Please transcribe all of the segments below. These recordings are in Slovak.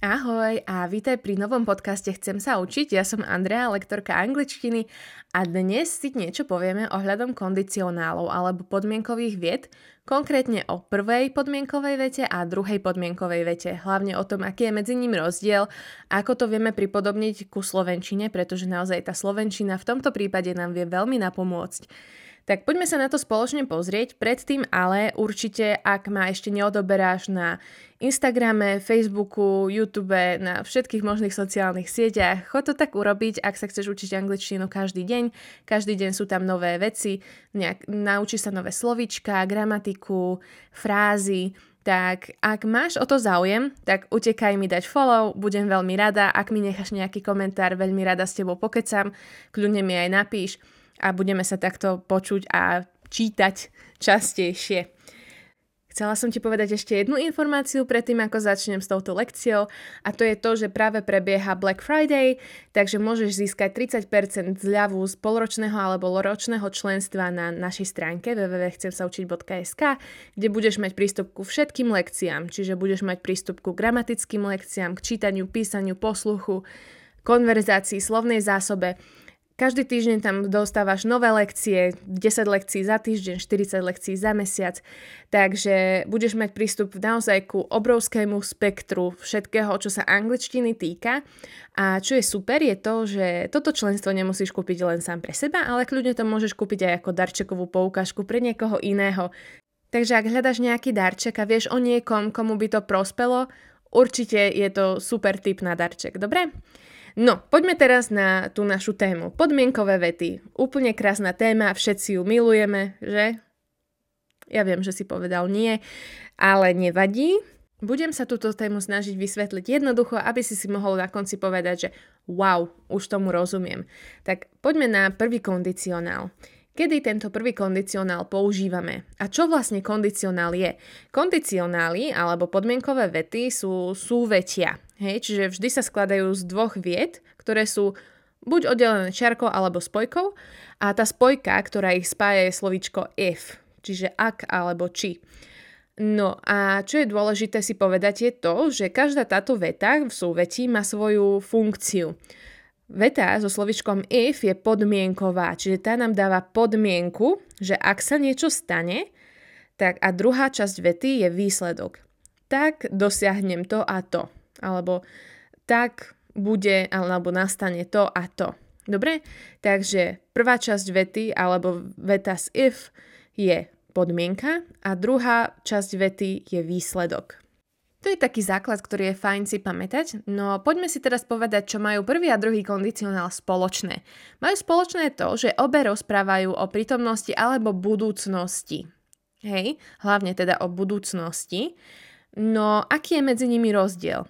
Ahoj a vítaj pri novom podcaste Chcem sa učiť. Ja som Andrea, lektorka angličtiny a dnes si niečo povieme ohľadom kondicionálov alebo podmienkových vied, konkrétne o prvej podmienkovej vete a druhej podmienkovej vete, hlavne o tom, aký je medzi ním rozdiel, ako to vieme pripodobniť ku slovenčine, pretože naozaj tá slovenčina v tomto prípade nám vie veľmi napomôcť. Tak poďme sa na to spoločne pozrieť. Predtým ale určite, ak ma ešte neodoberáš na Instagrame, Facebooku, YouTube, na všetkých možných sociálnych sieťach, chod to tak urobiť, ak sa chceš učiť angličtinu každý deň. Každý deň sú tam nové veci, nejak, naučí sa nové slovička, gramatiku, frázy, tak ak máš o to záujem, tak utekaj mi dať follow, budem veľmi rada. Ak mi necháš nejaký komentár, veľmi rada s tebou pokecam, kľudne mi aj napíš a budeme sa takto počuť a čítať častejšie. Chcela som ti povedať ešte jednu informáciu predtým, ako začnem s touto lekciou a to je to, že práve prebieha Black Friday, takže môžeš získať 30% zľavu z polročného alebo ročného členstva na našej stránke www.chcemsaučiť.sk, kde budeš mať prístup ku všetkým lekciám, čiže budeš mať prístup ku gramatickým lekciám, k čítaniu, písaniu, posluchu, konverzácii, slovnej zásobe každý týždeň tam dostávaš nové lekcie, 10 lekcií za týždeň, 40 lekcií za mesiac, takže budeš mať prístup naozaj ku obrovskému spektru všetkého, čo sa angličtiny týka. A čo je super je to, že toto členstvo nemusíš kúpiť len sám pre seba, ale kľudne to môžeš kúpiť aj ako darčekovú poukážku pre niekoho iného. Takže ak hľadaš nejaký darček a vieš o niekom, komu by to prospelo, určite je to super tip na darček, dobre? No, poďme teraz na tú našu tému. Podmienkové vety. Úplne krásna téma, všetci ju milujeme, že? Ja viem, že si povedal nie, ale nevadí. Budem sa túto tému snažiť vysvetliť jednoducho, aby si si mohol na konci povedať, že wow, už tomu rozumiem. Tak poďme na prvý kondicionál. Kedy tento prvý kondicionál používame? A čo vlastne kondicionál je? Kondicionály alebo podmienkové vety sú súvetia. Hej, čiže vždy sa skladajú z dvoch viet, ktoré sú buď oddelené čiarkou alebo spojkou a tá spojka, ktorá ich spája je slovíčko if, čiže ak alebo či. No a čo je dôležité si povedať je to, že každá táto veta v súvetí má svoju funkciu. Veta so slovičkom if je podmienková, čiže tá nám dáva podmienku, že ak sa niečo stane, tak a druhá časť vety je výsledok. Tak dosiahnem to a to alebo tak bude alebo nastane to a to. Dobre? Takže prvá časť vety alebo veta s if je podmienka a druhá časť vety je výsledok. To je taký základ, ktorý je fajn si pamätať, no poďme si teraz povedať, čo majú prvý a druhý kondicionál spoločné. Majú spoločné to, že obe rozprávajú o prítomnosti alebo budúcnosti. Hej, hlavne teda o budúcnosti. No aký je medzi nimi rozdiel?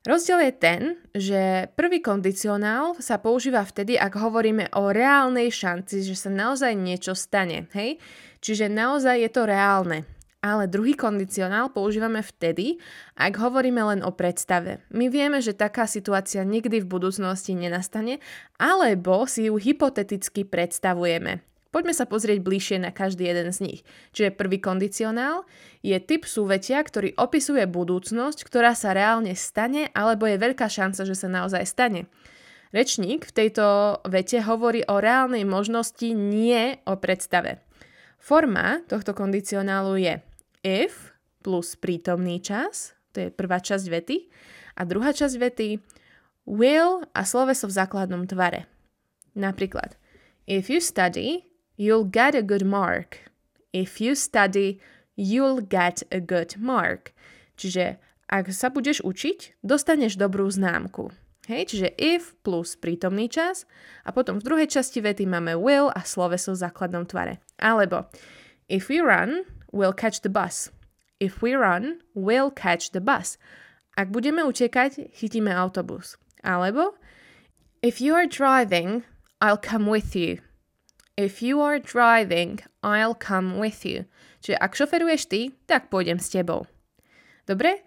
Rozdiel je ten, že prvý kondicionál sa používa vtedy, ak hovoríme o reálnej šanci, že sa naozaj niečo stane. Hej? Čiže naozaj je to reálne. Ale druhý kondicionál používame vtedy, ak hovoríme len o predstave. My vieme, že taká situácia nikdy v budúcnosti nenastane, alebo si ju hypoteticky predstavujeme. Poďme sa pozrieť bližšie na každý jeden z nich. Čiže prvý kondicionál je typ súvetia, ktorý opisuje budúcnosť, ktorá sa reálne stane, alebo je veľká šanca, že sa naozaj stane. Rečník v tejto vete hovorí o reálnej možnosti, nie o predstave. Forma tohto kondicionálu je if plus prítomný čas, to je prvá časť vety, a druhá časť vety will a sloveso v základnom tvare. Napríklad, if you study, you'll get a good mark. If you study, you'll get a good mark. Čiže ak sa budeš učiť, dostaneš dobrú známku. Hej, čiže if plus prítomný čas a potom v druhej časti vety máme will a sloveso v základnom tvare. Alebo if we run, we'll catch the bus. If we run, we'll catch the bus. Ak budeme utekať, chytíme autobus. Alebo if you are driving, I'll come with you. If you are driving, I'll come with you. Čiže ak šoferuješ ty, tak pôjdem s tebou. Dobre?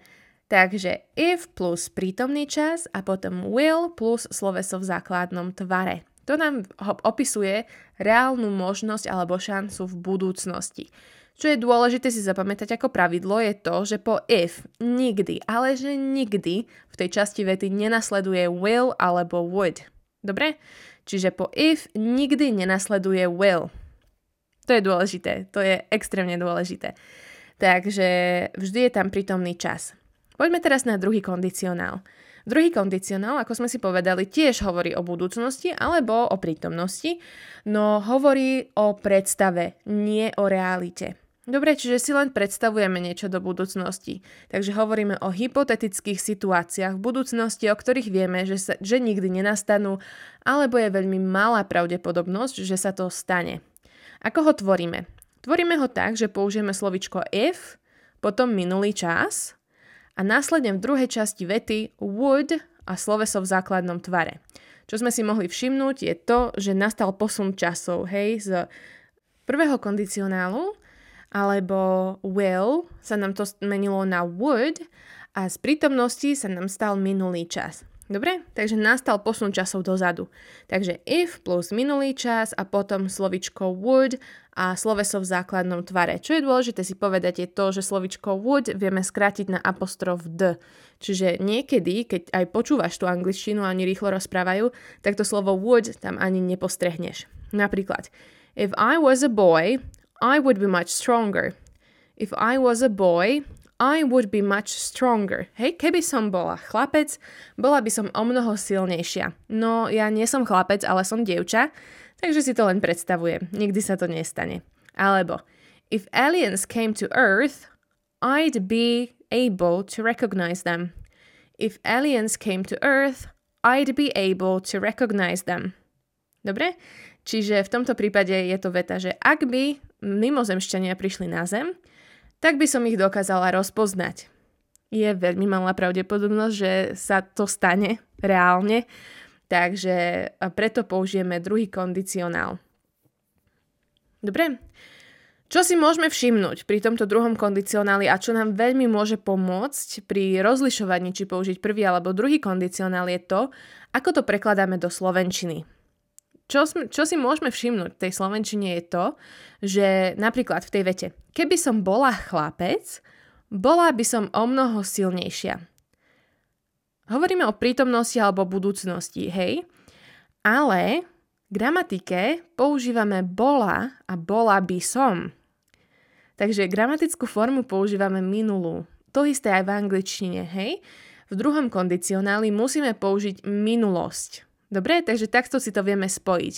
Takže if plus prítomný čas a potom will plus sloveso v základnom tvare. To nám opisuje reálnu možnosť alebo šancu v budúcnosti. Čo je dôležité si zapamätať ako pravidlo je to, že po if nikdy, ale že nikdy v tej časti vety nenasleduje will alebo would. Dobre? Čiže po if nikdy nenasleduje will. To je dôležité, to je extrémne dôležité. Takže vždy je tam prítomný čas. Poďme teraz na druhý kondicionál. Druhý kondicionál, ako sme si povedali, tiež hovorí o budúcnosti alebo o prítomnosti, no hovorí o predstave, nie o realite. Dobre, čiže si len predstavujeme niečo do budúcnosti. Takže hovoríme o hypotetických situáciách v budúcnosti, o ktorých vieme, že, sa, že nikdy nenastanú, alebo je veľmi malá pravdepodobnosť, že sa to stane. Ako ho tvoríme? Tvoríme ho tak, že použijeme slovičko if, potom minulý čas a následne v druhej časti vety would a sloveso v základnom tvare. Čo sme si mohli všimnúť je to, že nastal posun časov, hej, z prvého kondicionálu alebo will sa nám to zmenilo na would a z prítomnosti sa nám stal minulý čas. Dobre? Takže nastal posun časov dozadu. Takže if plus minulý čas a potom slovičko would a sloveso v základnom tvare. Čo je dôležité si povedať je to, že slovičko would vieme skrátiť na apostrof d. Čiže niekedy, keď aj počúvaš tú angličtinu a oni rýchlo rozprávajú, tak to slovo would tam ani nepostrehneš. Napríklad, if I was a boy, I would be much stronger. If I was a boy, I would be much stronger. Hej, keby som bola chlapec, bola by som o mnoho silnejšia. No, ja nie som chlapec, ale som dievča, takže si to len predstavujem. Nikdy sa to nestane. Alebo, if aliens came to Earth, I'd be able to recognize them. If aliens came to Earth, I'd be able to recognize them. Dobre? Čiže v tomto prípade je to veta, že ak by mimozemšťania prišli na Zem, tak by som ich dokázala rozpoznať. Je veľmi malá pravdepodobnosť, že sa to stane reálne, takže preto použijeme druhý kondicionál. Dobre? Čo si môžeme všimnúť pri tomto druhom kondicionáli a čo nám veľmi môže pomôcť pri rozlišovaní, či použiť prvý alebo druhý kondicionál je to, ako to prekladáme do slovenčiny čo, čo si môžeme všimnúť v tej slovenčine je to, že napríklad v tej vete, keby som bola chlapec, bola by som o mnoho silnejšia. Hovoríme o prítomnosti alebo budúcnosti, hej? Ale v gramatike používame bola a bola by som. Takže gramatickú formu používame minulú. To isté aj v angličtine, hej? V druhom kondicionáli musíme použiť minulosť. Dobre, takže takto si to vieme spojiť.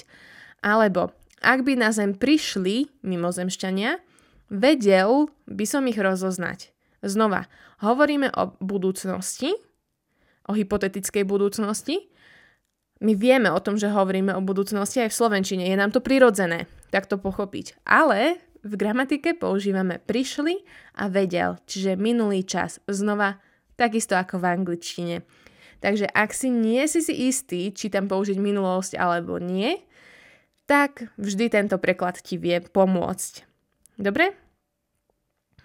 Alebo ak by na Zem prišli mimozemšťania, vedel by som ich rozoznať. Znova, hovoríme o budúcnosti, o hypotetickej budúcnosti. My vieme o tom, že hovoríme o budúcnosti aj v Slovenčine. Je nám to prirodzené, tak to pochopiť. Ale v gramatike používame prišli a vedel, čiže minulý čas. Znova, takisto ako v angličtine. Takže ak si nie si si istý, či tam použiť minulosť alebo nie, tak vždy tento preklad ti vie pomôcť. Dobre?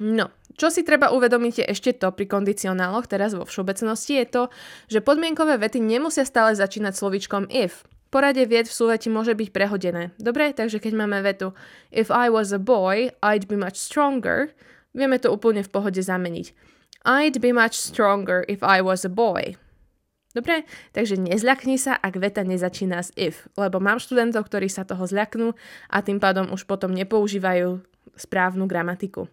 No, čo si treba uvedomiť je ešte to pri kondicionáloch, teraz vo všeobecnosti, je to, že podmienkové vety nemusia stále začínať slovičkom if. Poradie vied v súveti môže byť prehodené. Dobre, takže keď máme vetu If I was a boy, I'd be much stronger, vieme to úplne v pohode zameniť. I'd be much stronger if I was a boy. Dobre, takže nezľakni sa, ak veta nezačína s if, lebo mám študentov, ktorí sa toho zľaknú a tým pádom už potom nepoužívajú správnu gramatiku.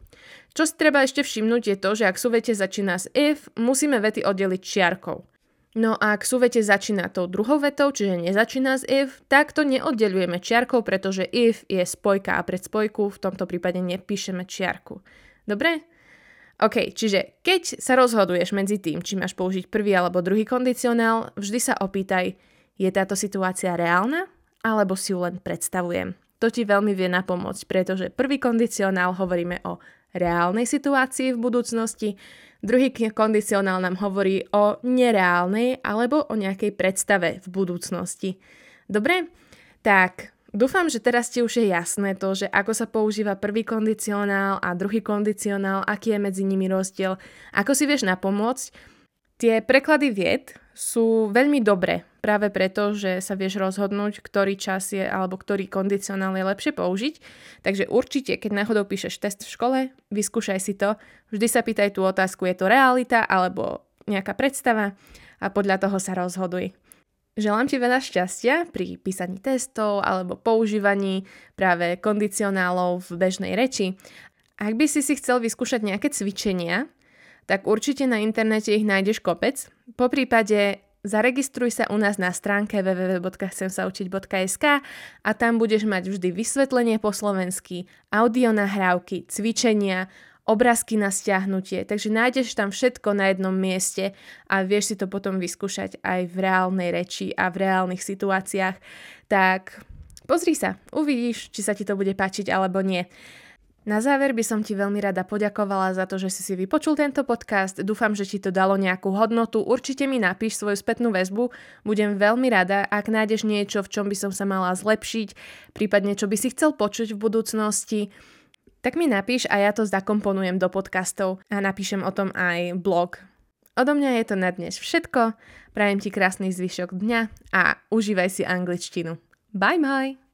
Čo si treba ešte všimnúť je to, že ak sú vete začína s if, musíme vety oddeliť čiarkou. No a ak sú vete začína tou druhou vetou, čiže nezačína s if, tak to neoddelujeme čiarkou, pretože if je spojka a pred spojku v tomto prípade nepíšeme čiarku. Dobre? OK, čiže keď sa rozhoduješ medzi tým, či máš použiť prvý alebo druhý kondicionál, vždy sa opýtaj, je táto situácia reálna, alebo si ju len predstavujem. To ti veľmi vie napomôcť, pretože prvý kondicionál hovoríme o reálnej situácii v budúcnosti, druhý kondicionál nám hovorí o nereálnej alebo o nejakej predstave v budúcnosti. Dobre? Tak Dúfam, že teraz ti už je jasné to, že ako sa používa prvý kondicionál a druhý kondicionál, aký je medzi nimi rozdiel, ako si vieš napomôcť. Tie preklady vied sú veľmi dobré, práve preto, že sa vieš rozhodnúť, ktorý čas je alebo ktorý kondicionál je lepšie použiť. Takže určite, keď náhodou píšeš test v škole, vyskúšaj si to. Vždy sa pýtaj tú otázku, je to realita alebo nejaká predstava a podľa toho sa rozhoduj. Želám ti veľa šťastia pri písaní testov alebo používaní práve kondicionálov v bežnej reči. Ak by si si chcel vyskúšať nejaké cvičenia, tak určite na internete ich nájdeš kopec. Po prípade zaregistruj sa u nás na stránke www.chcemsaučiť.sk a tam budeš mať vždy vysvetlenie po slovensky, audio nahrávky, cvičenia, obrázky na stiahnutie, takže nájdeš tam všetko na jednom mieste a vieš si to potom vyskúšať aj v reálnej reči a v reálnych situáciách. Tak pozri sa, uvidíš, či sa ti to bude páčiť alebo nie. Na záver by som ti veľmi rada poďakovala za to, že si si vypočul tento podcast. Dúfam, že ti to dalo nejakú hodnotu. Určite mi napíš svoju spätnú väzbu. Budem veľmi rada, ak nájdeš niečo, v čom by som sa mala zlepšiť, prípadne čo by si chcel počuť v budúcnosti. Tak mi napíš a ja to zakomponujem do podcastov a napíšem o tom aj blog. Odo mňa je to na dnes všetko. Prajem ti krásny zvyšok dňa a užívaj si angličtinu. Bye bye!